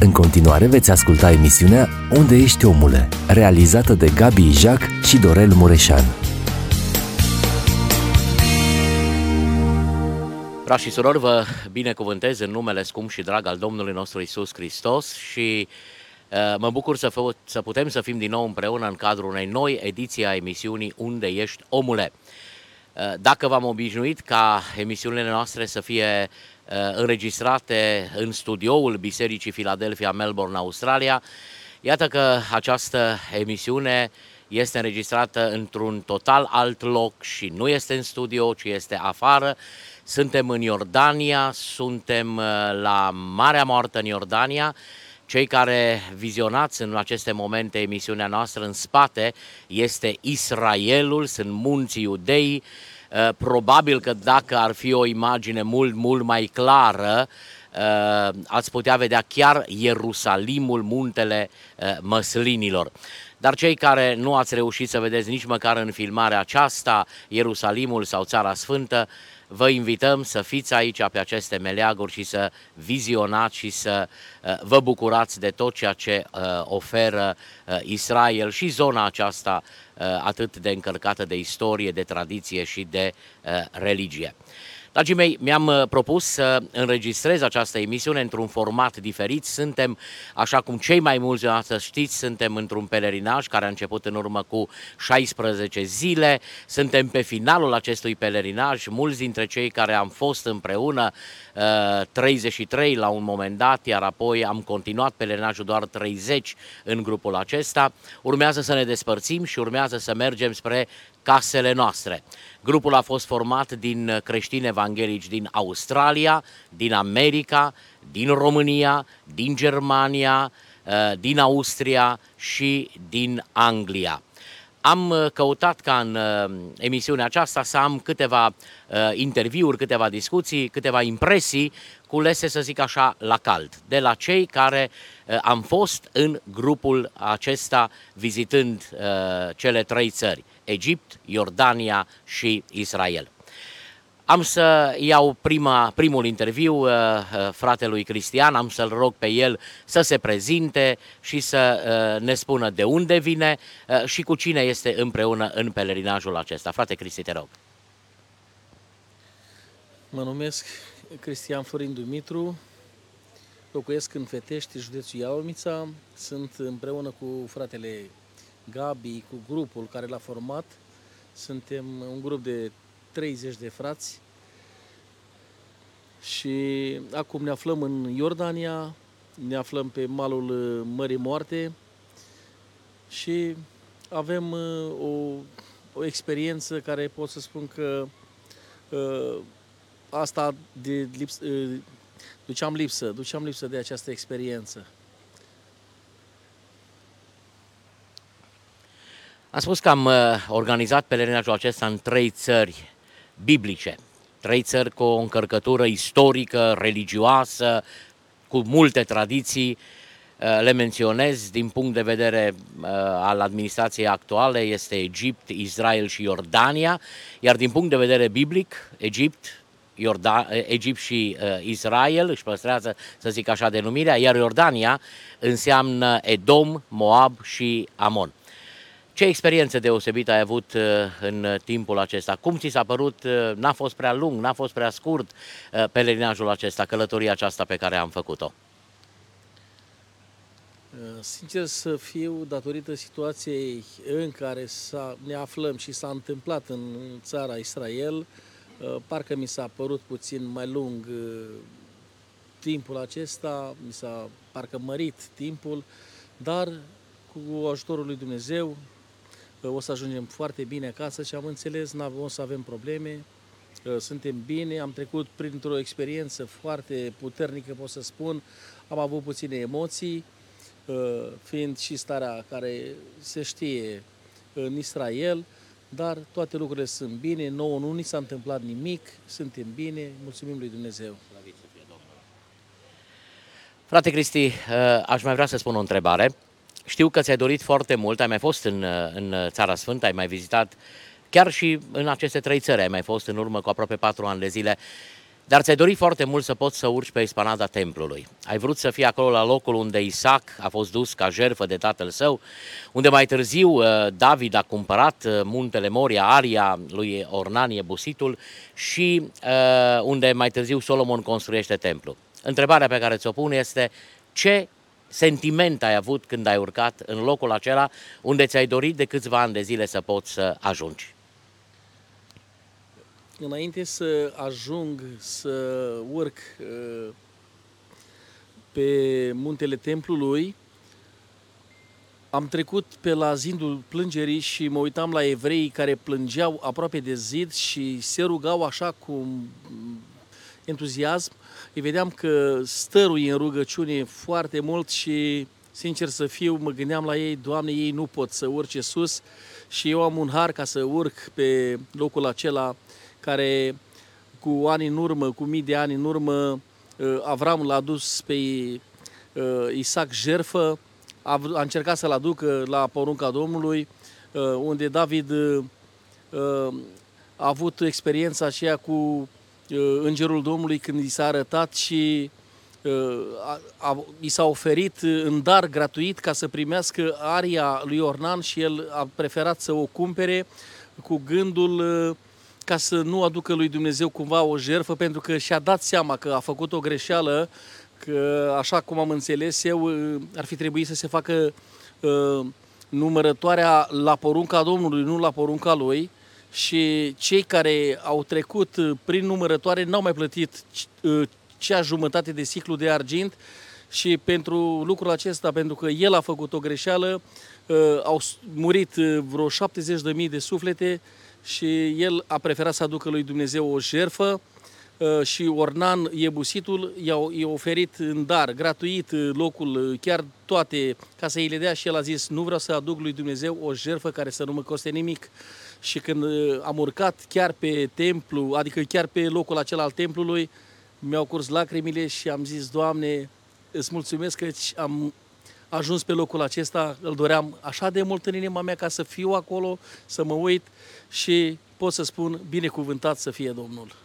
În continuare veți asculta emisiunea Unde ești omule, realizată de Gabi Ijac și Dorel Mureșan. Frați și surori, vă binecuvântez în numele scump și drag al Domnului nostru Isus Hristos și uh, mă bucur să, fă, să putem să fim din nou împreună în cadrul unei noi ediții a emisiunii Unde ești omule. Uh, dacă v-am obișnuit ca emisiunile noastre să fie uh, înregistrate în studioul Bisericii Philadelphia, Melbourne, Australia, iată că această emisiune este înregistrată într-un total alt loc și nu este în studio, ci este afară. Suntem în Iordania, suntem uh, la Marea Moartă în Iordania. Cei care vizionați în aceste momente emisiunea noastră în spate este Israelul, sunt munții iudei. Uh, probabil că dacă ar fi o imagine mult, mult mai clară, uh, ați putea vedea chiar Ierusalimul, muntele măslinilor. Dar cei care nu ați reușit să vedeți nici măcar în filmarea aceasta, Ierusalimul sau Țara Sfântă, vă invităm să fiți aici pe aceste meleaguri și să vizionați și să uh, vă bucurați de tot ceea ce uh, oferă uh, Israel și zona aceasta atât de încărcată de istorie, de tradiție și de religie. Dragii mei, mi-am uh, propus să înregistrez această emisiune într-un format diferit. Suntem, așa cum cei mai mulți să știți, suntem într-un pelerinaj care a început în urmă cu 16 zile. Suntem pe finalul acestui pelerinaj. Mulți dintre cei care am fost împreună, 33 uh, la un moment dat, iar apoi am continuat pelerinajul doar 30 în grupul acesta. Urmează să ne despărțim și urmează să mergem spre casele noastre. Grupul a fost format din creștini evanghelici din Australia, din America, din România, din Germania, uh, din Austria și din Anglia. Am uh, căutat ca în uh, emisiunea aceasta să am câteva interviuri, câteva discuții, câteva impresii culese, să zic așa, la cald, de la cei care am fost în grupul acesta vizitând cele trei țări. Egipt, Iordania și Israel. Am să iau prima, primul interviu uh, uh, fratelui Cristian, am să-l rog pe el să se prezinte și să uh, ne spună de unde vine uh, și cu cine este împreună în pelerinajul acesta. Frate Cristi, te rog. Mă numesc Cristian Florin Dumitru, locuiesc în Fetești, județul Iaumița, sunt împreună cu fratele Gabi, cu grupul care l-a format. Suntem un grup de 30 de frați și acum ne aflăm în Iordania, ne aflăm pe malul uh, Mării Moarte și avem uh, o, o experiență care pot să spun că uh, asta de lips, duceam lipsă, duceam lipsă de această experiență. Am spus că am uh, organizat pelerinajul acesta în trei țări biblice, trei țări cu o încărcătură istorică, religioasă, cu multe tradiții. Uh, le menționez din punct de vedere uh, al administrației actuale, este Egipt, Israel și Iordania, iar din punct de vedere biblic, Egipt, Iordan, Egipt și uh, Israel își păstrează, să zic așa, denumirea, iar Iordania înseamnă Edom, Moab și Amon. Ce experiență deosebită ai avut uh, în timpul acesta? Cum ți s-a părut? Uh, n-a fost prea lung, n-a fost prea scurt uh, pelerinajul acesta, călătoria aceasta pe care am făcut-o? Sincer să fiu, datorită situației în care ne aflăm și s-a întâmplat în țara Israel, parcă mi s-a părut puțin mai lung timpul acesta, mi s-a parcă mărit timpul, dar cu ajutorul lui Dumnezeu o să ajungem foarte bine acasă și am înțeles, nu o să avem probleme, suntem bine, am trecut printr-o experiență foarte puternică, pot să spun, am avut puține emoții, fiind și starea care se știe în Israel, dar toate lucrurile sunt bine, nouă nu ni s-a întâmplat nimic, suntem bine, mulțumim lui Dumnezeu. Frate Cristi, aș mai vrea să spun o întrebare. Știu că ți-ai dorit foarte mult, ai mai fost în, în Țara Sfântă, ai mai vizitat chiar și în aceste trei țări, ai mai fost în urmă cu aproape patru ani de zile. Dar ți-ai dorit foarte mult să poți să urci pe espanada templului. Ai vrut să fii acolo la locul unde Isaac a fost dus ca jerfă de tatăl său, unde mai târziu uh, David a cumpărat uh, muntele Moria, aria lui Ornan Busitul și uh, unde mai târziu Solomon construiește templu. Întrebarea pe care ți-o pun este ce sentiment ai avut când ai urcat în locul acela unde ți-ai dorit de câțiva ani de zile să poți să ajungi? Înainte să ajung să urc uh, pe muntele templului, am trecut pe la zidul plângerii și mă uitam la evrei care plângeau aproape de zid și se rugau așa cu entuziasm. Îi vedeam că stărui în rugăciune foarte mult și, sincer să fiu, mă gândeam la ei, Doamne, ei nu pot să urce sus. Și eu am un har ca să urc pe locul acela care cu ani în urmă, cu mii de ani în urmă, uh, Avram l-a dus pe uh, Isaac jerfă, a, a încercat să-l aducă la porunca Domnului, uh, unde David a avut experiența aceea cu Îngerul Domnului când i s-a arătat și a, a, i s-a oferit în dar gratuit ca să primească aria lui Ornan și el a preferat să o cumpere cu gândul ca să nu aducă lui Dumnezeu cumva o jerfă, pentru că și-a dat seama că a făcut o greșeală, că așa cum am înțeles eu, ar fi trebuit să se facă uh, numărătoarea la porunca Domnului, nu la porunca lui, și cei care au trecut prin numărătoare n-au mai plătit uh, cea jumătate de ciclu de argint și pentru lucrul acesta, pentru că el a făcut o greșeală, uh, au murit vreo 70.000 de suflete și el a preferat să aducă lui Dumnezeu o jerfă uh, și Ornan Iebusitul i-a, i-a oferit în dar, gratuit, uh, locul, uh, chiar toate, ca să îi le dea și el a zis, nu vreau să aduc lui Dumnezeu o jerfă care să nu mă coste nimic. Și când am urcat chiar pe templu, adică chiar pe locul acela al templului, mi-au curs lacrimile și am zis, Doamne, îți mulțumesc că am ajuns pe locul acesta, îl doream așa de mult în inima mea ca să fiu acolo, să mă uit și pot să spun binecuvântat să fie Domnul.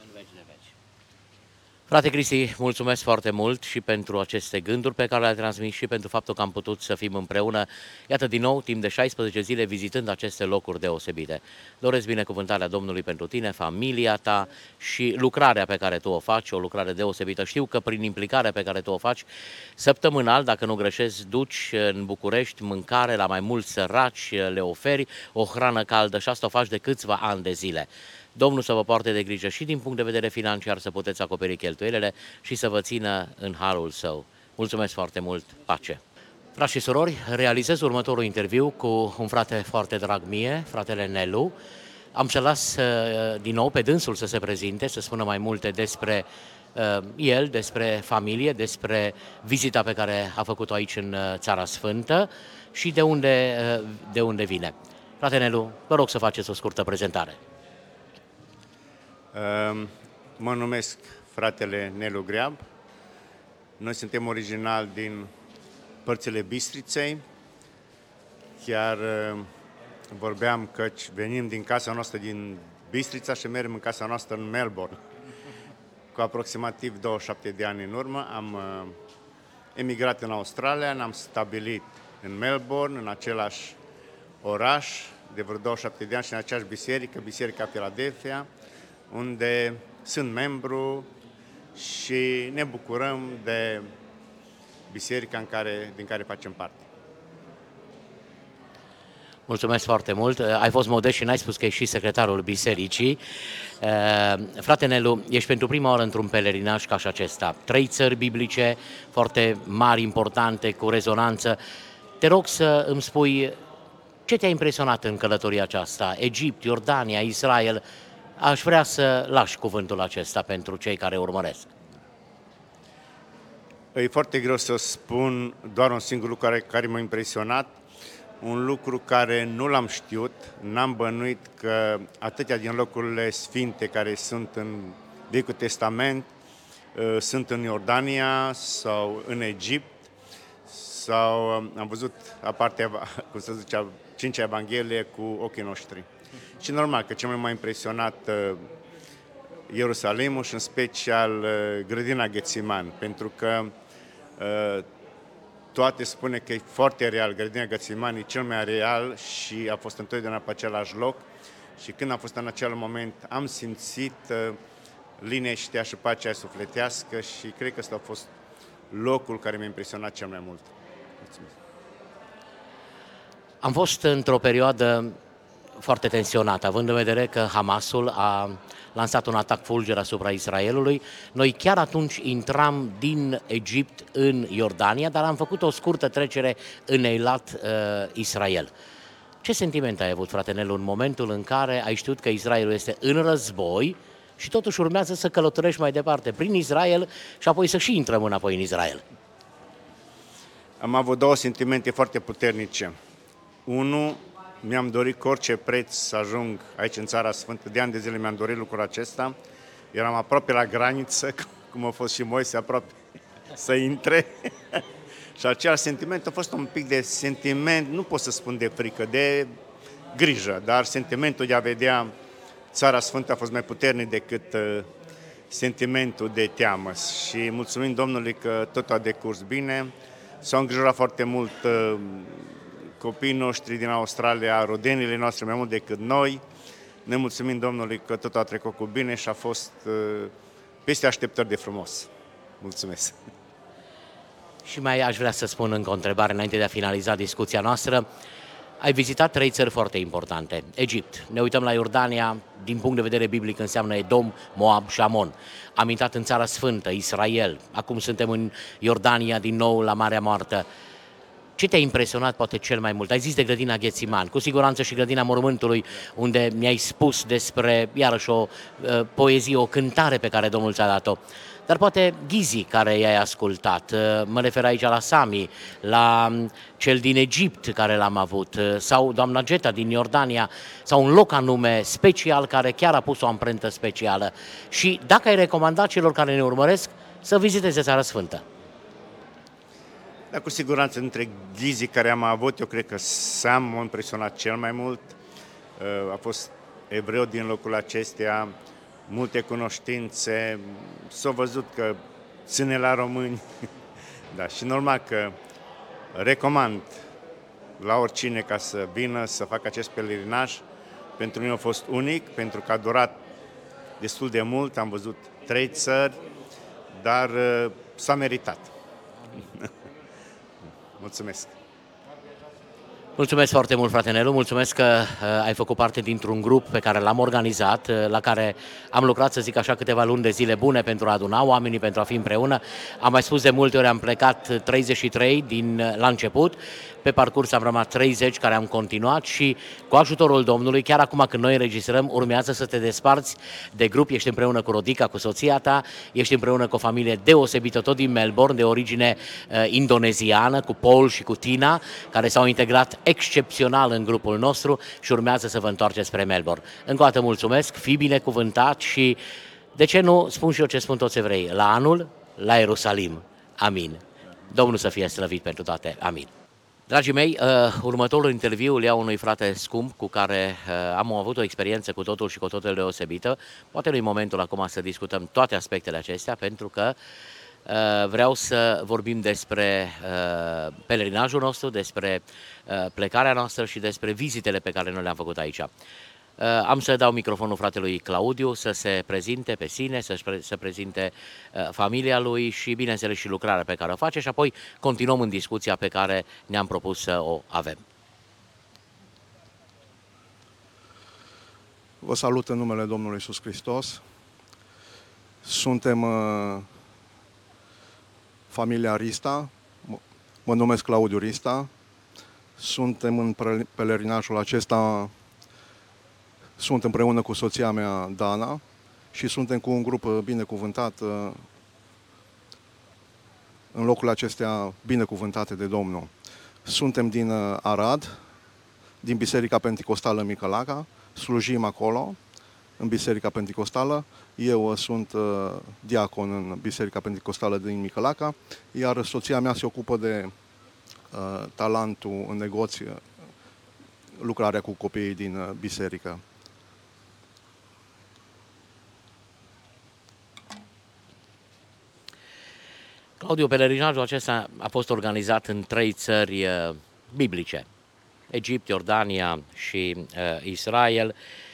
Frate Cristi, mulțumesc foarte mult și pentru aceste gânduri pe care le-ai transmis și pentru faptul că am putut să fim împreună, iată din nou, timp de 16 zile, vizitând aceste locuri deosebite. Doresc binecuvântarea Domnului pentru tine, familia ta și lucrarea pe care tu o faci, o lucrare deosebită. Știu că prin implicarea pe care tu o faci, săptămânal, dacă nu greșesc, duci în București mâncare la mai mulți săraci, le oferi o hrană caldă și asta o faci de câțiva ani de zile. Domnul să vă poarte de grijă și din punct de vedere financiar să puteți acoperi cheltuielile și să vă țină în harul său. Mulțumesc foarte mult, pace! Frați și surori, realizez următorul interviu cu un frate foarte drag mie, fratele Nelu. Am să las uh, din nou pe dânsul să se prezinte, să spună mai multe despre uh, el, despre familie, despre vizita pe care a făcut-o aici în uh, Țara Sfântă și de unde, de unde vine. Frate Nelu, vă rog să faceți o scurtă prezentare. Ehm, mă numesc fratele Nelu Greab. Noi suntem original din părțile Bistriței. Chiar ehm, vorbeam că venim din casa noastră din Bistrița și mergem în casa noastră în Melbourne. Cu aproximativ 27 de ani în urmă am ehm, emigrat în Australia, ne-am stabilit în Melbourne, în același oraș, de vreo 27 de ani și în aceeași biserică, Biserica Philadelphia, unde sunt membru și ne bucurăm de biserica în care, din care facem parte. Mulțumesc foarte mult. Ai fost modest și n-ai spus că ești și secretarul bisericii. Eh, frate Nelu, ești pentru prima oară într-un pelerinaj ca și acesta. Trei țări biblice foarte mari, importante, cu rezonanță. Te rog să îmi spui ce te-a impresionat în călătoria aceasta? Egipt, Iordania, Israel, Aș vrea să lași cuvântul acesta pentru cei care urmăresc. E foarte greu să spun doar un singur lucru care, care m-a impresionat, un lucru care nu l-am știut, n-am bănuit că atâtea din locurile sfinte care sunt în Vechiul Testament ă, sunt în Iordania sau în Egipt sau am văzut aparte, cum să zice, cincea Evanghelie cu ochii noștri. Și normal că ce m-a impresionat uh, Ierusalimul și în special uh, grădina Ghețiman, pentru că uh, toate spune că e foarte real, grădina Ghețiman e cel mai real și a fost întotdeauna pe același loc și când am fost în acel moment am simțit uh, liniștea și pacea sufletească și cred că ăsta a fost locul care mi-a impresionat cel mai mult. Mulțumesc. Am fost într-o perioadă foarte tensionată, având în vedere că Hamasul a lansat un atac fulger asupra Israelului. Noi chiar atunci intram din Egipt în Iordania, dar am făcut o scurtă trecere în Eilat, uh, Israel. Ce sentiment ai avut, frate Nelu, în momentul în care ai știut că Israelul este în război și totuși urmează să călătorești mai departe prin Israel și apoi să și intrăm înapoi în Israel? Am avut două sentimente foarte puternice. Unul, mi-am dorit cu orice preț să ajung aici în Țara Sfântă. De ani de zile mi-am dorit lucrul acesta. Eram aproape la graniță, cum a fost și Moise, aproape să intre. și același sentiment a fost un pic de sentiment, nu pot să spun de frică, de grijă, dar sentimentul de a vedea Țara Sfântă a fost mai puternic decât uh, sentimentul de teamă. Și mulțumim Domnului că tot a decurs bine. S-au îngrijorat foarte mult uh, copiii noștri din Australia, rodenile noastre mai mult decât noi. Ne mulțumim Domnului că tot a trecut cu bine și a fost uh, peste așteptări de frumos. Mulțumesc! Și mai aș vrea să spun încă o întrebare înainte de a finaliza discuția noastră. Ai vizitat trei țări foarte importante. Egipt, ne uităm la Iordania, din punct de vedere biblic înseamnă Edom, Moab și Amon. Am intrat în Țara Sfântă, Israel, acum suntem în Iordania din nou la Marea Moartă. Ce te-a impresionat poate cel mai mult? Ai zis de grădina Ghețiman, cu siguranță și grădina Mormântului, unde mi-ai spus despre, iarăși, o uh, poezie, o cântare pe care Domnul ți-a dat-o. Dar poate Ghizi care i-ai ascultat, uh, mă refer aici la Sami, la um, cel din Egipt care l-am avut, uh, sau doamna Geta din Iordania, sau un loc anume special care chiar a pus o amprentă specială. Și dacă ai recomandat celor care ne urmăresc să viziteze Țara Sfântă. Dar cu siguranță între ghizii care am avut, eu cred că Sam m-a impresionat cel mai mult. Uh, a fost evreu din locul acestea, multe cunoștințe, s-a văzut că ține la români. da, și normal că recomand la oricine ca să vină să facă acest pelerinaj. Pentru mine a fost unic, pentru că a durat destul de mult, am văzut trei țări, dar uh, s-a meritat. Mulțumesc! Mulțumesc foarte mult, frate Nelu, mulțumesc că uh, ai făcut parte dintr-un grup pe care l-am organizat, uh, la care am lucrat, să zic așa, câteva luni de zile bune pentru a aduna oamenii, pentru a fi împreună. Am mai spus de multe ori, am plecat 33 din, uh, la început. Pe parcurs am rămas 30 care am continuat și cu ajutorul Domnului, chiar acum când noi înregistrăm, urmează să te desparți de grup, ești împreună cu Rodica, cu soția ta, ești împreună cu o familie deosebită tot din Melbourne, de origine uh, indoneziană, cu Paul și cu Tina, care s-au integrat excepțional în grupul nostru și urmează să vă întoarceți spre Melbourne. Încă o dată mulțumesc, fi binecuvântat și de ce nu spun și eu ce spun toți evrei, la anul, la Ierusalim. Amin. Domnul să fie slăvit pentru toate. Amin. Dragii mei, uh, următorul interviu îl iau unui frate scump cu care uh, am avut o experiență cu totul și cu totul deosebită. Poate nu-i momentul acum să discutăm toate aspectele acestea, pentru că uh, vreau să vorbim despre uh, pelerinajul nostru, despre uh, plecarea noastră și despre vizitele pe care noi le-am făcut aici. Uh, am să dau microfonul fratelui Claudiu să se prezinte pe sine, să se prezinte uh, familia lui și, bineînțeles, și lucrarea pe care o face și apoi continuăm în discuția pe care ne-am propus să o avem. Vă salut în numele Domnului Iisus Hristos. Suntem uh, familia Rista, mă numesc Claudiu Rista, suntem în pelerinajul acesta sunt împreună cu soția mea, Dana, și suntem cu un grup uh, binecuvântat uh, în locul acestea binecuvântate de Domnul. Suntem din uh, Arad, din Biserica Pentecostală Micălaca, slujim acolo, în Biserica Pentecostală. Eu uh, sunt uh, diacon în Biserica Pentecostală din Micălaca, iar soția mea se ocupă de uh, talentul în negoți, uh, lucrarea cu copiii din biserică. Claudiu, pelerinajul acesta a fost organizat în trei țări biblice, Egipt, Iordania și uh, Israel. Uh,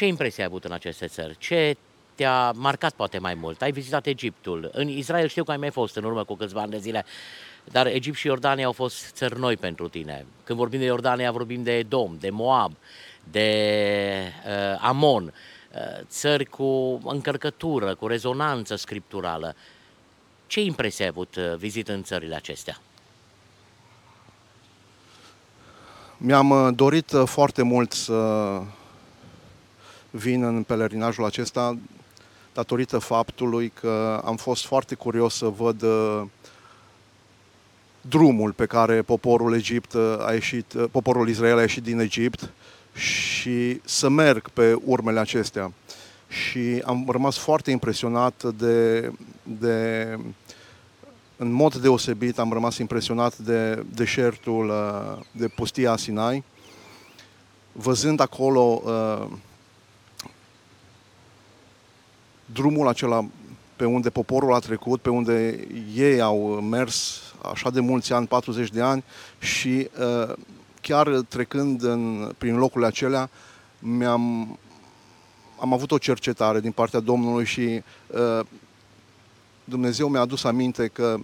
ce impresie ai avut în aceste țări? Ce te-a marcat poate mai mult? Ai vizitat Egiptul. În Israel știu că ai mai fost în urmă cu câțiva ani de zile, dar Egipt și Iordania au fost țări noi pentru tine. Când vorbim de Iordania, vorbim de Edom, de Moab, de uh, Amon, uh, țări cu încărcătură, cu rezonanță scripturală. Ce impresie ai avut uh, vizitând țările acestea? Mi-am uh, dorit uh, foarte mult să vin în pelerinajul acesta datorită faptului că am fost foarte curios să văd drumul pe care poporul Egipt a ieșit, poporul Israel a ieșit din Egipt și să merg pe urmele acestea. Și am rămas foarte impresionat de, de în mod deosebit am rămas impresionat de deșertul, uh, de pustia Sinai, văzând acolo uh, drumul acela pe unde poporul a trecut, pe unde ei au mers așa de mulți ani, 40 de ani și uh, chiar trecând în, prin locurile acelea, mi-am am avut o cercetare din partea Domnului și uh, Dumnezeu mi-a adus aminte că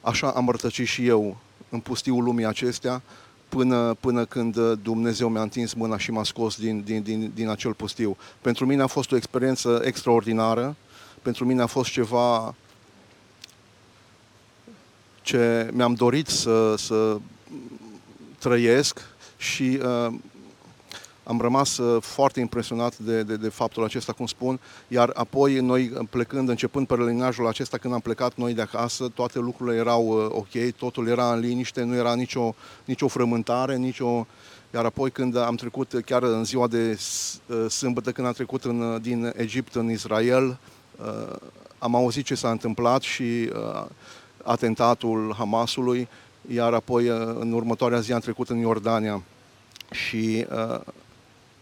așa am rătăcit și eu în pustiul lumii acestea, până, până când Dumnezeu mi-a întins mâna și m-a scos din, din, din, din acel pustiu. Pentru mine a fost o experiență extraordinară, pentru mine a fost ceva ce mi-am dorit să, să trăiesc și uh, am rămas uh, foarte impresionat de, de, de faptul acesta, cum spun, iar apoi noi plecând, începând pelerinajul acesta, când am plecat noi de acasă, toate lucrurile erau uh, ok, totul era în liniște, nu era nicio, nicio frământare, nicio... Iar apoi când am trecut, chiar în ziua de uh, sâmbătă, când am trecut în, din Egipt în Israel, am auzit ce s-a întâmplat și atentatul Hamasului, iar apoi în următoarea zi am trecut în Iordania. Și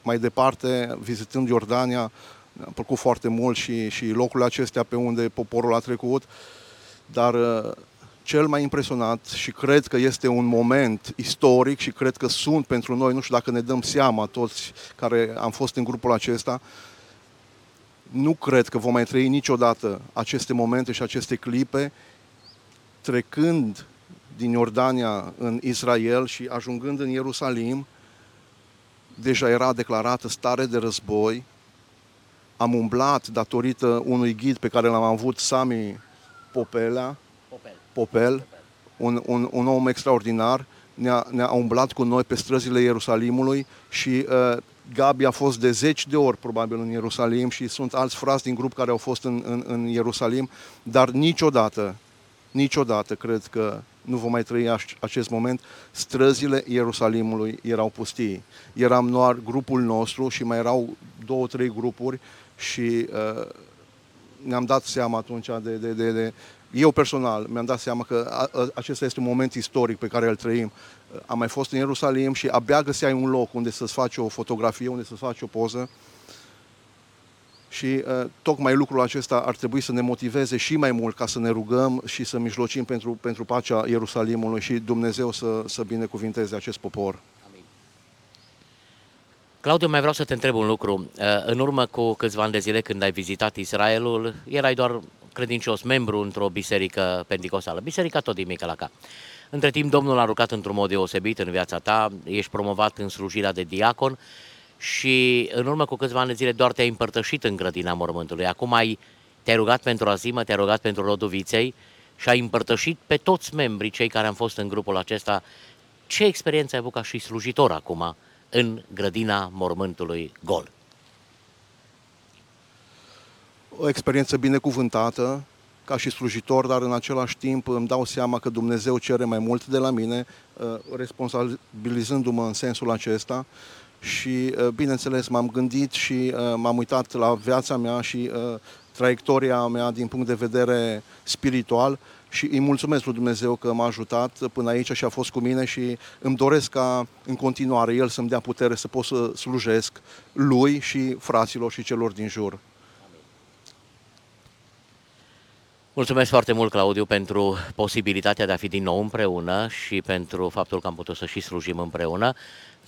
mai departe, vizitând Iordania, mi-a plăcut foarte mult și, și locurile acestea pe unde poporul a trecut, dar uh, cel mai impresionat și cred că este un moment istoric și cred că sunt pentru noi, nu știu dacă ne dăm seama toți care am fost în grupul acesta, nu cred că vom mai trăi niciodată aceste momente și aceste clipe trecând din Iordania în Israel și ajungând în Ierusalim, deja era declarată stare de război. Am umblat datorită unui ghid pe care l-am avut, Sami Popelea, Popel, Popel. Un, un, un om extraordinar, ne-a, ne-a umblat cu noi pe străzile Ierusalimului și uh, Gabi a fost de zeci de ori probabil în Ierusalim și sunt alți frați din grup care au fost în, în, în Ierusalim, dar niciodată, niciodată cred că nu vom mai trăi acest moment, străzile Ierusalimului erau pustii. Eram doar grupul nostru și mai erau două, trei grupuri și uh, ne-am dat seama atunci de, de, de, de eu personal mi-am dat seama că a, a, acesta este un moment istoric pe care îl trăim. Am mai fost în Ierusalim și abia găseai un loc unde să-ți faci o fotografie, unde să-ți faci o poză și uh, tocmai lucrul acesta ar trebui să ne motiveze și mai mult ca să ne rugăm și să mijlocim pentru, pentru pacea Ierusalimului și Dumnezeu să, să binecuvinteze acest popor. Amin. Claudiu, mai vreau să te întreb un lucru. Uh, în urmă cu câțiva ani de zile când ai vizitat Israelul, erai doar credincios membru într-o biserică pentecostală, biserica tot din Micălaca. Între timp, Domnul a rugat într-un mod deosebit în viața ta, ești promovat în slujirea de diacon și în urmă cu câțiva ani de zile doar te-ai împărtășit în grădina mormântului. Acum ai, te-ai rugat pentru azimă, te-ai rugat pentru rodul viței și ai împărtășit pe toți membrii, cei care am fost în grupul acesta. Ce experiență ai avut ca și slujitor acum în grădina mormântului gol? O experiență binecuvântată, ca și slujitor, dar în același timp îmi dau seama că Dumnezeu cere mai mult de la mine, uh, responsabilizându-mă în sensul acesta și, uh, bineînțeles, m-am gândit și uh, m-am uitat la viața mea și uh, traiectoria mea din punct de vedere spiritual și îi mulțumesc lui Dumnezeu că m-a ajutat până aici și a fost cu mine și îmi doresc ca în continuare El să-mi dea putere să pot să slujesc Lui și fraților și celor din jur. Mulțumesc foarte mult, Claudiu, pentru posibilitatea de a fi din nou împreună și pentru faptul că am putut să și slujim împreună.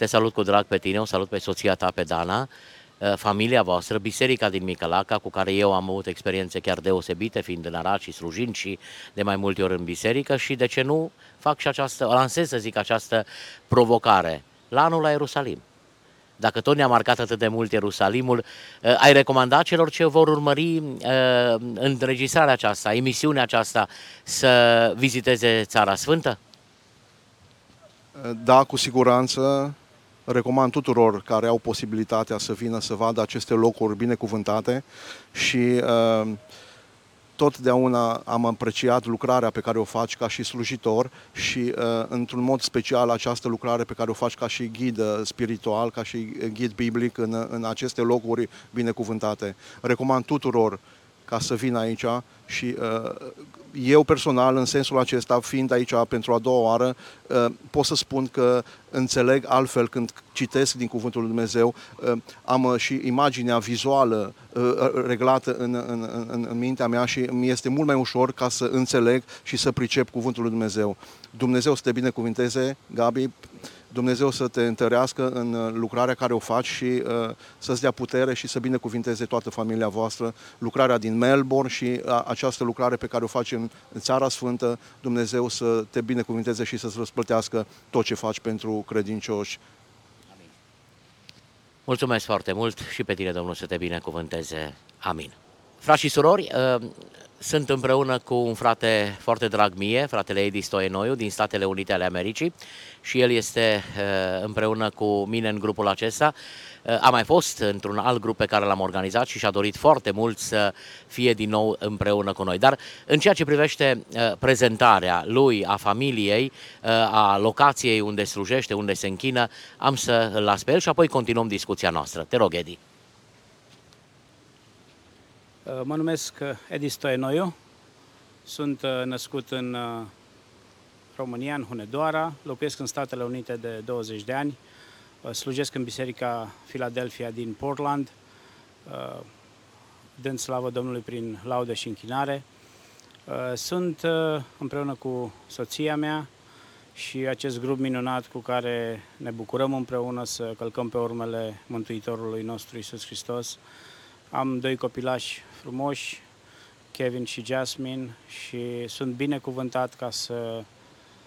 Te salut cu drag pe tine, o salut pe soția ta, pe Dana, uh, familia voastră, biserica din Micălaca, cu care eu am avut experiențe chiar deosebite, fiind în Arad și slujind și de mai multe ori în biserică și de ce nu fac și această, lansez să zic această provocare la anul la Ierusalim dacă tot ne-a marcat atât de mult Ierusalimul, uh, ai recomandat celor ce vor urmări uh, înregistrarea aceasta, emisiunea aceasta, să viziteze Țara Sfântă? Da, cu siguranță. Recomand tuturor care au posibilitatea să vină să vadă aceste locuri binecuvântate și uh, totdeauna am apreciat lucrarea pe care o faci ca și slujitor și uh, într-un mod special această lucrare pe care o faci ca și ghid uh, spiritual, ca și ghid biblic în, în aceste locuri binecuvântate. Recomand tuturor ca să vină aici și uh, eu personal, în sensul acesta, fiind aici pentru a doua oară, uh, pot să spun că înțeleg altfel când citesc din Cuvântul Lui Dumnezeu, uh, am și imaginea vizuală reglată în, în, în, în mintea mea și mi este mult mai ușor ca să înțeleg și să pricep Cuvântul Lui Dumnezeu. Dumnezeu să te binecuvinteze, Gabi, Dumnezeu să te întărească în uh, lucrarea care o faci și uh, să-ți dea putere și să binecuvinteze toată familia voastră. Lucrarea din Melbourne și uh, această lucrare pe care o faci în, în Țara Sfântă, Dumnezeu să te binecuvinteze și să-ți răsplătească tot ce faci pentru credincioși. Amin. Mulțumesc foarte mult și pe tine, Domnul, să te binecuvânteze. Amin. Frați și surori, uh, sunt împreună cu un frate foarte drag mie, fratele Edi Stoenoiu din Statele Unite ale Americii și el este uh, împreună cu mine în grupul acesta. Uh, a mai fost într-un alt grup pe care l-am organizat și și-a dorit foarte mult să fie din nou împreună cu noi. Dar în ceea ce privește prezentarea lui, a familiei, a locației unde slujește, unde se închină, am să îl las pe el și apoi continuăm discuția noastră. Te rog, Edi. Uh, mă numesc uh, Edi Stoenoiu, sunt uh, născut în România, în Hunedoara, locuiesc în Statele Unite de 20 de ani, slujesc în Biserica Philadelphia din Portland, dând slavă Domnului prin laudă și închinare. Sunt împreună cu soția mea și acest grup minunat cu care ne bucurăm împreună să călcăm pe urmele Mântuitorului nostru Isus Hristos, am doi copilași frumoși, Kevin și Jasmine, și sunt binecuvântat ca să,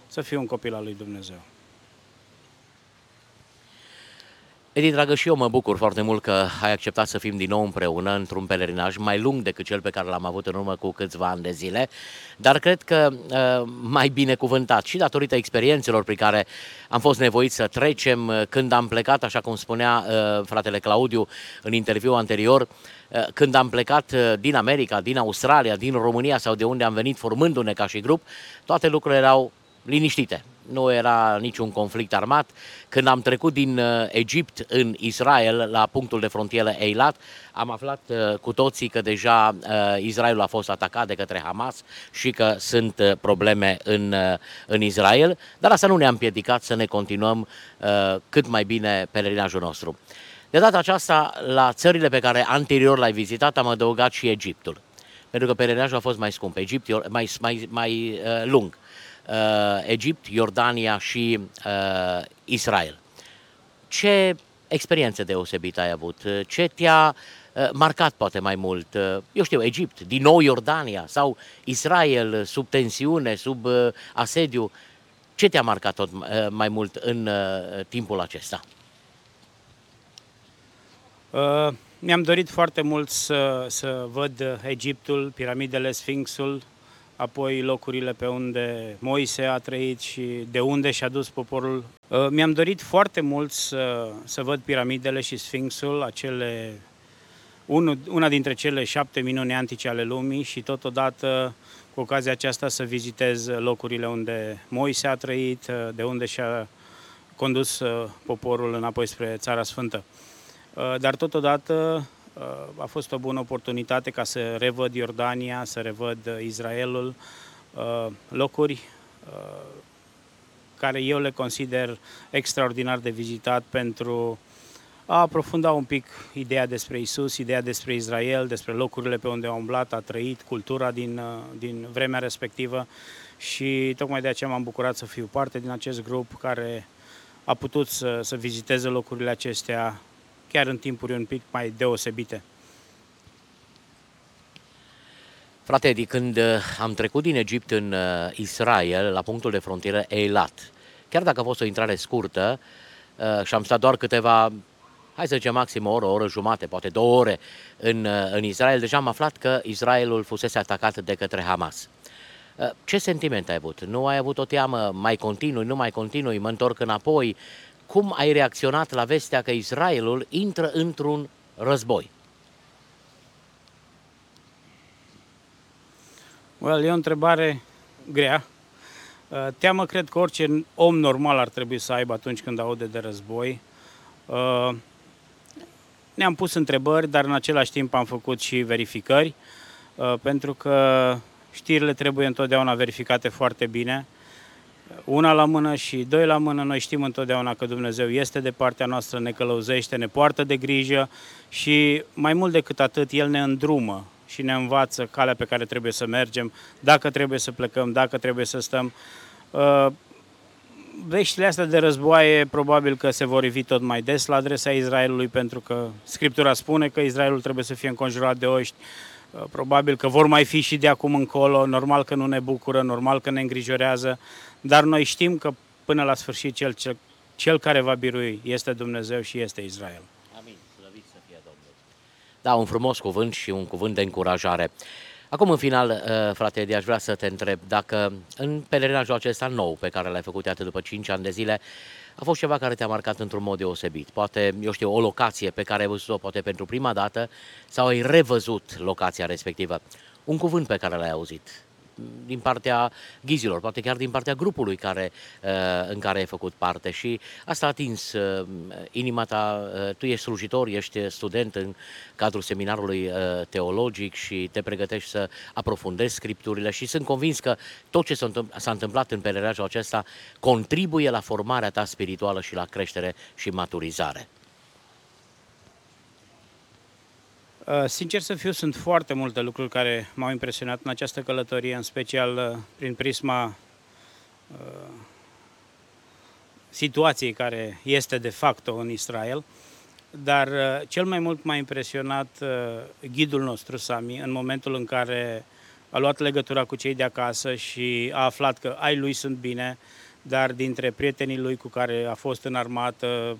să fiu un copil al lui Dumnezeu. Edi, dragă, și eu mă bucur foarte mult că ai acceptat să fim din nou împreună într-un pelerinaj mai lung decât cel pe care l-am avut în urmă cu câțiva ani de zile, dar cred că uh, mai binecuvântat și datorită experiențelor prin care am fost nevoiți să trecem uh, când am plecat, așa cum spunea uh, fratele Claudiu în interviu anterior, uh, când am plecat uh, din America, din Australia, din România sau de unde am venit formându-ne ca și grup, toate lucrurile erau liniștite nu era niciun conflict armat. Când am trecut din uh, Egipt în Israel, la punctul de frontieră Eilat, am aflat uh, cu toții că deja uh, Israelul a fost atacat de către Hamas și că sunt probleme în, în Israel, dar asta nu ne-a împiedicat să ne continuăm cât mai bine pelerinajul nostru. De data aceasta, la țările pe care anterior l-ai vizitat, am adăugat și Egiptul. Pentru că pelerinajul a fost mai scump, Egipt mai, mai, mai uh, lung uh, Egipt, Iordania și uh, Israel. Ce experiențe deosebite ai avut? Ce te-a uh, marcat poate mai mult? Uh, eu știu, Egipt, din nou Iordania sau Israel sub tensiune, sub uh, asediu. Ce te-a marcat tot uh, mai mult în uh, timpul acesta? Uh, mi-am dorit foarte mult să, să văd Egiptul, piramidele, Sfinxul, apoi locurile pe unde Moise a trăit și de unde și-a dus poporul. Uh, mi-am dorit foarte mult să, să văd piramidele și Sfinxul, acele, una dintre cele șapte minuni antice ale lumii și totodată cu ocazia aceasta să vizitez locurile unde Moise a trăit, uh, de unde și-a condus uh, poporul înapoi spre Țara Sfântă. Dar totodată Uh, a fost o bună oportunitate ca să revăd Iordania, să revăd Israelul, uh, locuri uh, care eu le consider extraordinar de vizitat pentru a aprofundat un pic ideea despre Isus, ideea despre Israel, despre locurile pe unde a umblat, a trăit, cultura din, uh, din vremea respectivă. Și tocmai de aceea m-am bucurat să fiu parte din acest grup care a putut să, să viziteze locurile acestea chiar în timpuri un pic mai deosebite. Frate Edi, când uh, am trecut din Egipt în uh, Israel, la punctul de frontieră Eilat, chiar dacă a fost o intrare scurtă uh, și am stat doar câteva, hai să zicem maxim o oră, o oră jumate, poate două ore în, în Israel, deja am aflat că Israelul fusese atacat de către Hamas. Ce sentiment ai avut? Nu ai avut o teamă? Mai continui, nu mai continui, mă întorc înapoi? Cum ai reacționat la vestea că Israelul intră într-un război? Well, e o întrebare grea. Uh, teamă cred că orice om normal ar trebui să aibă atunci când aude de război. Uh, ne-am pus întrebări, dar în același timp am făcut și verificări, uh, pentru că știrile trebuie întotdeauna verificate foarte bine. Una la mână și doi la mână, noi știm întotdeauna că Dumnezeu este de partea noastră, ne călăuzește, ne poartă de grijă și mai mult decât atât, El ne îndrumă și ne învață calea pe care trebuie să mergem, dacă trebuie să plecăm, dacă trebuie să stăm. Uh, veștile astea de războaie probabil că se vor ivi tot mai des la adresa Israelului pentru că Scriptura spune că Israelul trebuie să fie înconjurat de oști, uh, probabil că vor mai fi și de acum încolo, normal că nu ne bucură, normal că ne îngrijorează, dar noi știm că până la sfârșit cel, cel, cel care va birui este Dumnezeu și este Israel. Da, un frumos cuvânt și un cuvânt de încurajare. Acum, în final, uh, frate Edi, aș vrea să te întreb dacă în pelerinajul acesta nou pe care l-ai făcut atât după 5 ani de zile, a fost ceva care te-a marcat într-un mod deosebit. Poate, eu știu, o locație pe care ai văzut-o poate pentru prima dată sau ai revăzut locația respectivă. Un cuvânt pe care l-ai auzit din partea ghizilor, poate chiar din partea grupului care, uh, în care ai făcut parte și asta a atins uh, inima ta, uh, tu ești slujitor, ești student în cadrul seminarului teologic și te pregătești să aprofundezi scripturile și sunt convins că tot ce s-a întâmplat în pelerajul acesta contribuie la formarea ta spirituală și la creștere și maturizare. Uh, sincer să fiu, sunt foarte multe lucruri care m-au impresionat în această călătorie, în special uh, prin prisma uh, situației care este de facto în Israel. Dar cel mai mult m-a impresionat ghidul nostru, Sami, în momentul în care a luat legătura cu cei de acasă și a aflat că ai lui sunt bine, dar dintre prietenii lui cu care a fost în armată,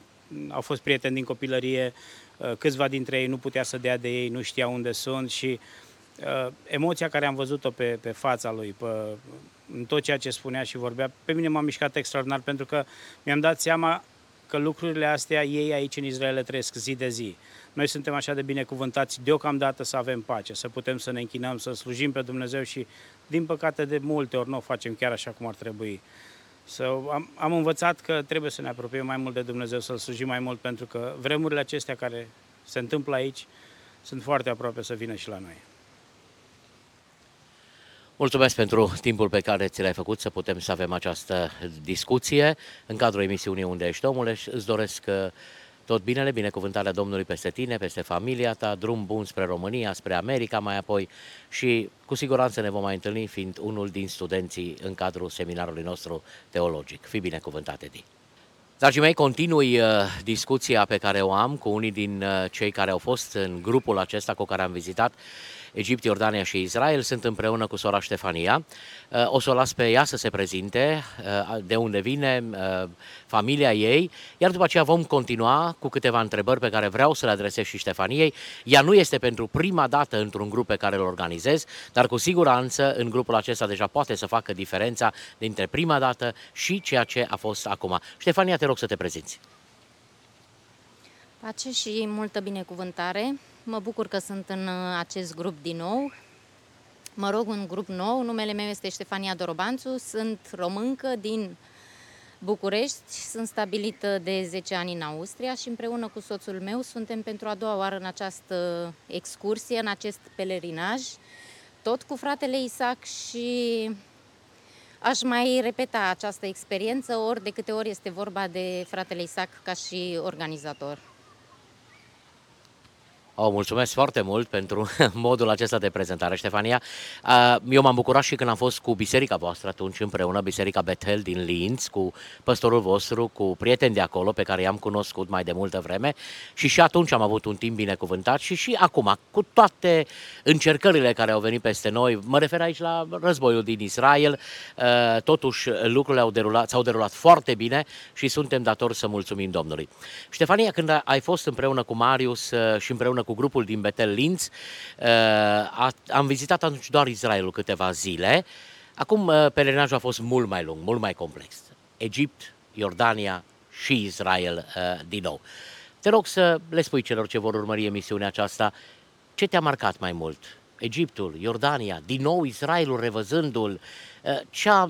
au fost prieteni din copilărie, Uh, câțiva dintre ei nu putea să dea de ei, nu știa unde sunt și uh, emoția care am văzut-o pe, pe fața lui, pe, în tot ceea ce spunea și vorbea, pe mine m-a mișcat extraordinar pentru că mi-am dat seama că lucrurile astea ei aici în Israel le trăiesc zi de zi. Noi suntem așa de binecuvântați deocamdată să avem pace, să putem să ne închinăm, să slujim pe Dumnezeu și, din păcate, de multe ori nu o facem chiar așa cum ar trebui. So, am, am învățat că trebuie să ne apropiem mai mult de Dumnezeu, să-L slujim mai mult, pentru că vremurile acestea care se întâmplă aici sunt foarte aproape să vină și la noi. Mulțumesc pentru timpul pe care ți l-ai făcut să putem să avem această discuție în cadrul emisiunii Unde ești omule și îți doresc uh, tot binele, binecuvântarea Domnului peste tine, peste familia ta, drum bun spre România, spre America mai apoi și cu siguranță ne vom mai întâlni fiind unul din studenții în cadrul seminarului nostru teologic. Fii binecuvântat, Edi! Dragii mei, continui uh, discuția pe care o am cu unii din uh, cei care au fost în grupul acesta cu care am vizitat Egipt, Iordania și Israel sunt împreună cu sora Ștefania. Uh, o să o las pe ea să se prezinte, uh, de unde vine uh, familia ei, iar după aceea vom continua cu câteva întrebări pe care vreau să le adresez și Ștefaniei. Ea nu este pentru prima dată într-un grup pe care îl organizez, dar cu siguranță în grupul acesta deja poate să facă diferența dintre prima dată și ceea ce a fost acum. Ștefania, te rog să te prezinți. Pace și multă binecuvântare. Mă bucur că sunt în uh, acest grup din nou. Mă rog, un grup nou. Numele meu este Ștefania Dorobanțu. Sunt româncă din București. Sunt stabilită de 10 ani în Austria și împreună cu soțul meu suntem pentru a doua oară în această excursie, în acest pelerinaj, tot cu fratele Isaac și aș mai repeta această experiență ori de câte ori este vorba de fratele Isaac ca și organizator. O, mulțumesc foarte mult pentru modul acesta de prezentare, Ștefania. Eu m-am bucurat și când am fost cu biserica voastră atunci împreună, Biserica Bethel din Linz, cu păstorul vostru, cu prieteni de acolo pe care i-am cunoscut mai de multă vreme și și atunci am avut un timp binecuvântat și și acum, cu toate încercările care au venit peste noi, mă refer aici la războiul din Israel, totuși lucrurile au derulat, s-au derulat foarte bine și suntem datori să mulțumim Domnului. Ștefania, când ai fost împreună cu Marius și împreună cu grupul din Betel Linz. Uh, am vizitat atunci doar Israelul câteva zile. Acum uh, pelerinajul a fost mult mai lung, mult mai complex. Egipt, Iordania și Israel uh, din nou. Te rog să le spui celor ce vor urmări emisiunea aceasta ce te-a marcat mai mult. Egiptul, Iordania, din nou Israelul revăzându-l, ce a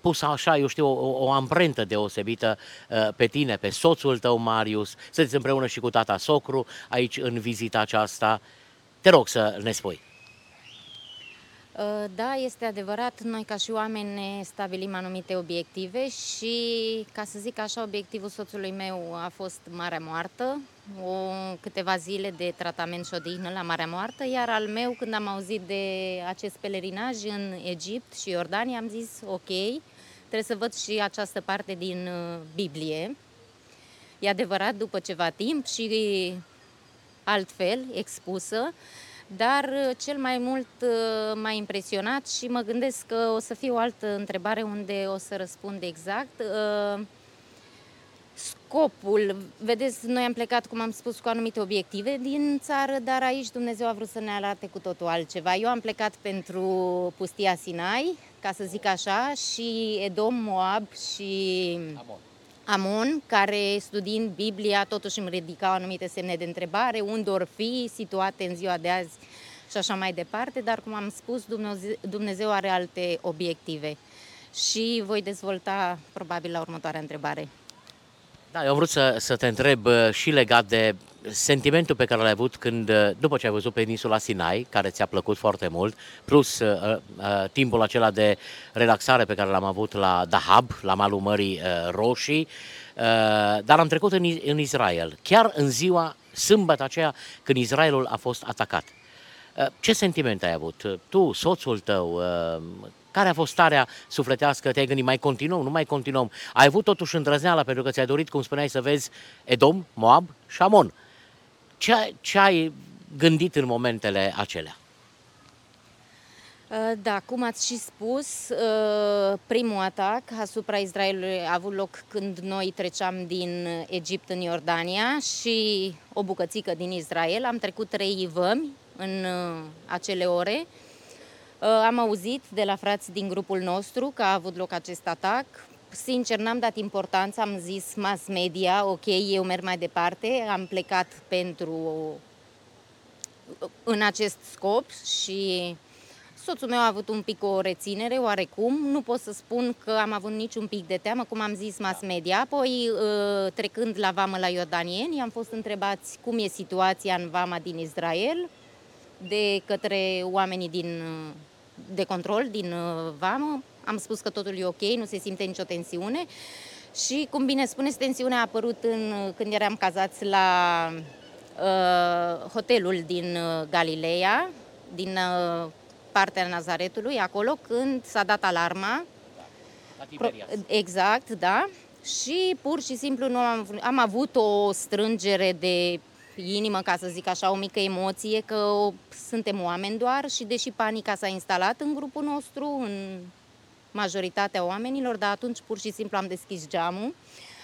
pus așa, eu știu, o, o amprentă deosebită uh, pe tine, pe soțul tău, Marius, sunteți împreună și cu tata socru aici în vizita aceasta. Te rog să ne spui. Uh, da, este adevărat, noi ca și oameni ne stabilim anumite obiective și, ca să zic așa, obiectivul soțului meu a fost Marea Moartă, o, câteva zile de tratament și odihnă la Marea Moartă, iar al meu, când am auzit de acest pelerinaj în Egipt și Iordania, am zis, ok, trebuie să văd și această parte din uh, Biblie. E adevărat, după ceva timp și altfel expusă, dar uh, cel mai mult uh, m-a impresionat și mă gândesc că o să fie o altă întrebare unde o să răspund exact. Uh, scopul, vedeți, noi am plecat, cum am spus, cu anumite obiective din țară, dar aici Dumnezeu a vrut să ne arate cu totul altceva. Eu am plecat pentru pustia Sinai, ca să zic așa, și Edom, Moab și Amon. Amon, care studiind Biblia totuși îmi ridicau anumite semne de întrebare, unde or fi situate în ziua de azi și așa mai departe, dar cum am spus, Dumnezeu, Dumnezeu are alte obiective și voi dezvolta probabil la următoarea întrebare. Da, eu am vrut să, să te întreb uh, și legat de sentimentul pe care l-ai avut când, uh, după ce ai văzut peninsula Sinai, care ți-a plăcut foarte mult, plus uh, uh, timpul acela de relaxare pe care l-am avut la Dahab, la malul Mării uh, Roșii, uh, dar am trecut în, în Israel, chiar în ziua sâmbătă aceea când Israelul a fost atacat. Uh, ce sentiment ai avut? Tu, soțul tău, uh, care a fost starea sufletească? Te-ai gândit, mai continuăm, nu mai continuăm? Ai avut totuși îndrăzneala pentru că ți-ai dorit, cum spuneai, să vezi Edom, Moab și Amon. Ce, ce ai gândit în momentele acelea? Uh, da, cum ați și spus, uh, primul atac asupra Israelului a avut loc când noi treceam din Egipt în Iordania și o bucățică din Israel. Am trecut trei vămi în uh, acele ore. Am auzit de la frați din grupul nostru că a avut loc acest atac. Sincer, n-am dat importanță, am zis mass media, ok, eu merg mai departe, am plecat pentru în acest scop și soțul meu a avut un pic o reținere, oarecum. Nu pot să spun că am avut niciun pic de teamă, cum am zis mass media. Apoi, ă, trecând la vamă la Iordanieni, am fost întrebați cum e situația în vama din Israel de către oamenii din, de control din ă, vamă. Am spus că totul e ok, nu se simte nicio tensiune. Și, cum bine spuneți, tensiunea a apărut în, când eram cazați la uh, hotelul din uh, Galileea, din uh, partea Nazaretului, acolo, când s-a dat alarma. Da, exact, da. Și pur și simplu nu am, am avut o strângere de inimă, ca să zic așa, o mică emoție, că o, suntem oameni doar și deși panica s-a instalat în grupul nostru, în majoritatea oamenilor, dar atunci pur și simplu am deschis geamul,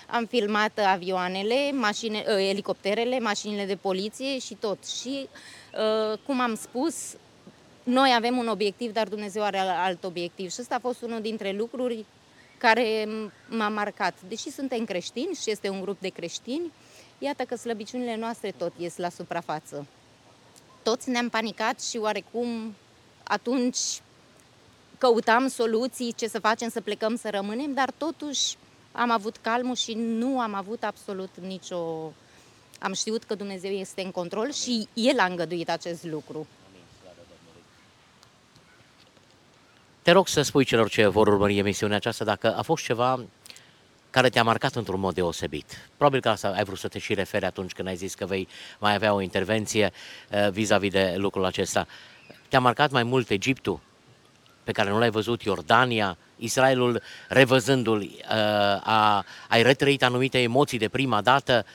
am filmat avioanele, mașine, ă, elicopterele, mașinile de poliție și tot. Și, ă, cum am spus, noi avem un obiectiv, dar Dumnezeu are alt obiectiv. Și ăsta a fost unul dintre lucruri care m-a marcat. Deși suntem creștini și este un grup de creștini, iată că slăbiciunile noastre tot ies la suprafață. Toți ne-am panicat și oarecum atunci căutam soluții, ce să facem, să plecăm, să rămânem, dar totuși am avut calmul și nu am avut absolut nicio... Am știut că Dumnezeu este în control și El a îngăduit acest lucru. Te rog să spui celor ce vor urmări emisiunea aceasta dacă a fost ceva care te-a marcat într-un mod deosebit. Probabil că asta ai vrut să te și referi atunci când ai zis că vei mai avea o intervenție uh, vis-a-vis de lucrul acesta. Te-a marcat mai mult Egiptul, pe care nu l-ai văzut, Iordania, Israelul, revăzându-l, uh, a, ai retrăit anumite emoții de prima dată, Uh,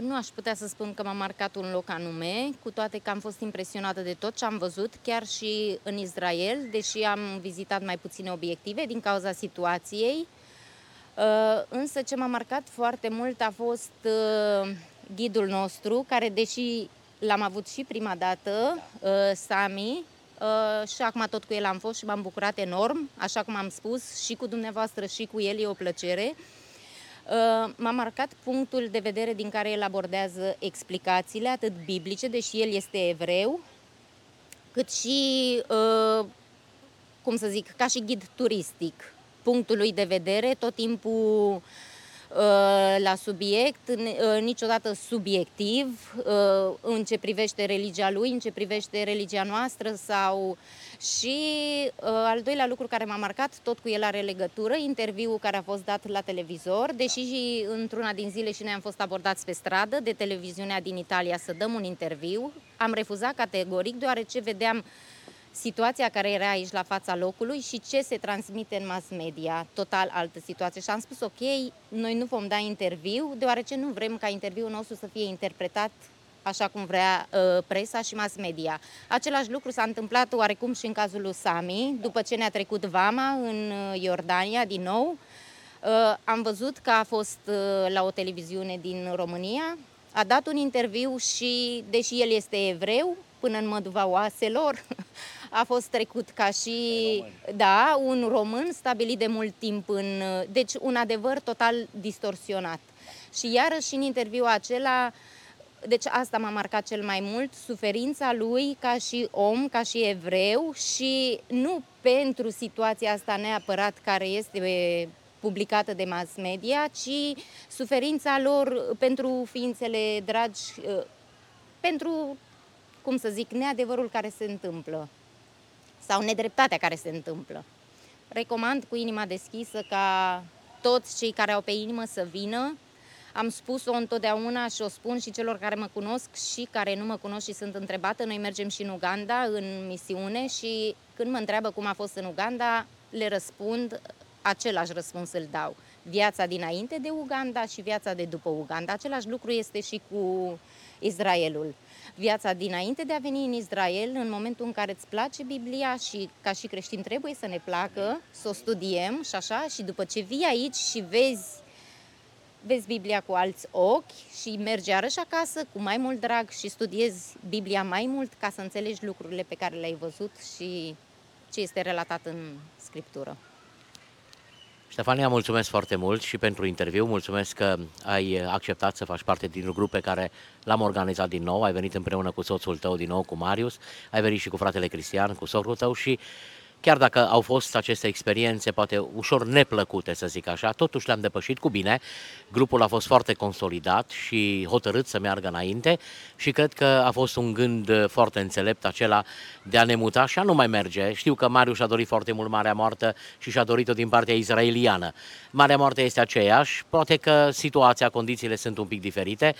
nu aș putea să spun că m-a marcat un loc anume, cu toate că am fost impresionată de tot ce am văzut, chiar și în Israel, deși am vizitat mai puține obiective din cauza situației. Uh, însă ce m-a marcat foarte mult a fost uh, ghidul nostru, care deși l-am avut și prima dată, Sami, și acum tot cu el am fost și m-am bucurat enorm, așa cum am spus, și cu dumneavoastră și cu el e o plăcere. Uh, m-a marcat punctul de vedere din care el abordează explicațiile, atât biblice, deși el este evreu, cât și, uh, cum să zic, ca și ghid turistic. Punctul lui de vedere, tot timpul uh, la subiect, niciodată subiectiv în ce privește religia lui, în ce privește religia noastră sau și uh, al doilea lucru care m-a marcat, tot cu el are legătură, interviul care a fost dat la televizor, deși și într-una din zile și noi am fost abordați pe stradă de televiziunea din Italia să dăm un interviu, am refuzat categoric deoarece vedeam situația care era aici la fața locului și ce se transmite în mass media, total altă situație. Și am spus, ok, noi nu vom da interviu, deoarece nu vrem ca interviul nostru să fie interpretat așa cum vrea uh, presa și mass media. Același lucru s-a întâmplat oarecum și în cazul lui Sami, după ce ne-a trecut vama în uh, Iordania din nou. Uh, am văzut că a fost la o televiziune din România, a dat un interviu și, deși el este evreu, până în măduva oaselor, a fost trecut ca și, da, un român stabilit de mult timp în, deci un adevăr total distorsionat. Și iarăși în interviul acela deci asta m-a marcat cel mai mult, suferința lui ca și om, ca și evreu și nu pentru situația asta neapărat care este publicată de mass media, ci suferința lor pentru ființele dragi, pentru, cum să zic, neadevărul care se întâmplă sau nedreptatea care se întâmplă. Recomand cu inima deschisă ca toți cei care au pe inimă să vină, am spus-o întotdeauna și o spun și celor care mă cunosc și care nu mă cunosc și sunt întrebată. Noi mergem și în Uganda în misiune și când mă întreabă cum a fost în Uganda, le răspund, același răspuns îl dau. Viața dinainte de Uganda și viața de după Uganda. Același lucru este și cu Israelul. Viața dinainte de a veni în Israel, în momentul în care îți place Biblia și ca și creștin trebuie să ne placă, să o studiem și așa, și după ce vii aici și vezi vezi Biblia cu alți ochi și mergi iarăși acasă cu mai mult drag și studiezi Biblia mai mult ca să înțelegi lucrurile pe care le-ai văzut și ce este relatat în Scriptură. Ștefania, mulțumesc foarte mult și pentru interviu. Mulțumesc că ai acceptat să faci parte din grup pe care l-am organizat din nou. Ai venit împreună cu soțul tău din nou, cu Marius. Ai venit și cu fratele Cristian, cu socrul tău și chiar dacă au fost aceste experiențe poate ușor neplăcute, să zic așa, totuși le-am depășit cu bine. Grupul a fost foarte consolidat și hotărât să meargă înainte și cred că a fost un gând foarte înțelept acela de a ne muta și a nu mai merge. Știu că Marius a dorit foarte mult Marea Moartă și și-a dorit-o din partea izraeliană. Marea Moartă este aceeași, poate că situația, condițiile sunt un pic diferite,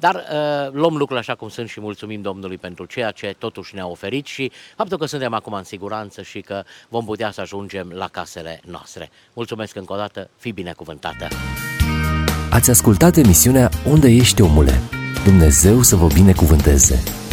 dar uh, luăm lucrurile așa cum sunt și mulțumim Domnului pentru ceea ce totuși ne-a oferit și faptul că suntem acum în siguranță și că vom putea să ajungem la casele noastre. Mulțumesc încă o dată, fi binecuvântată! Ați ascultat emisiunea Unde ești omule? Dumnezeu să vă binecuvânteze!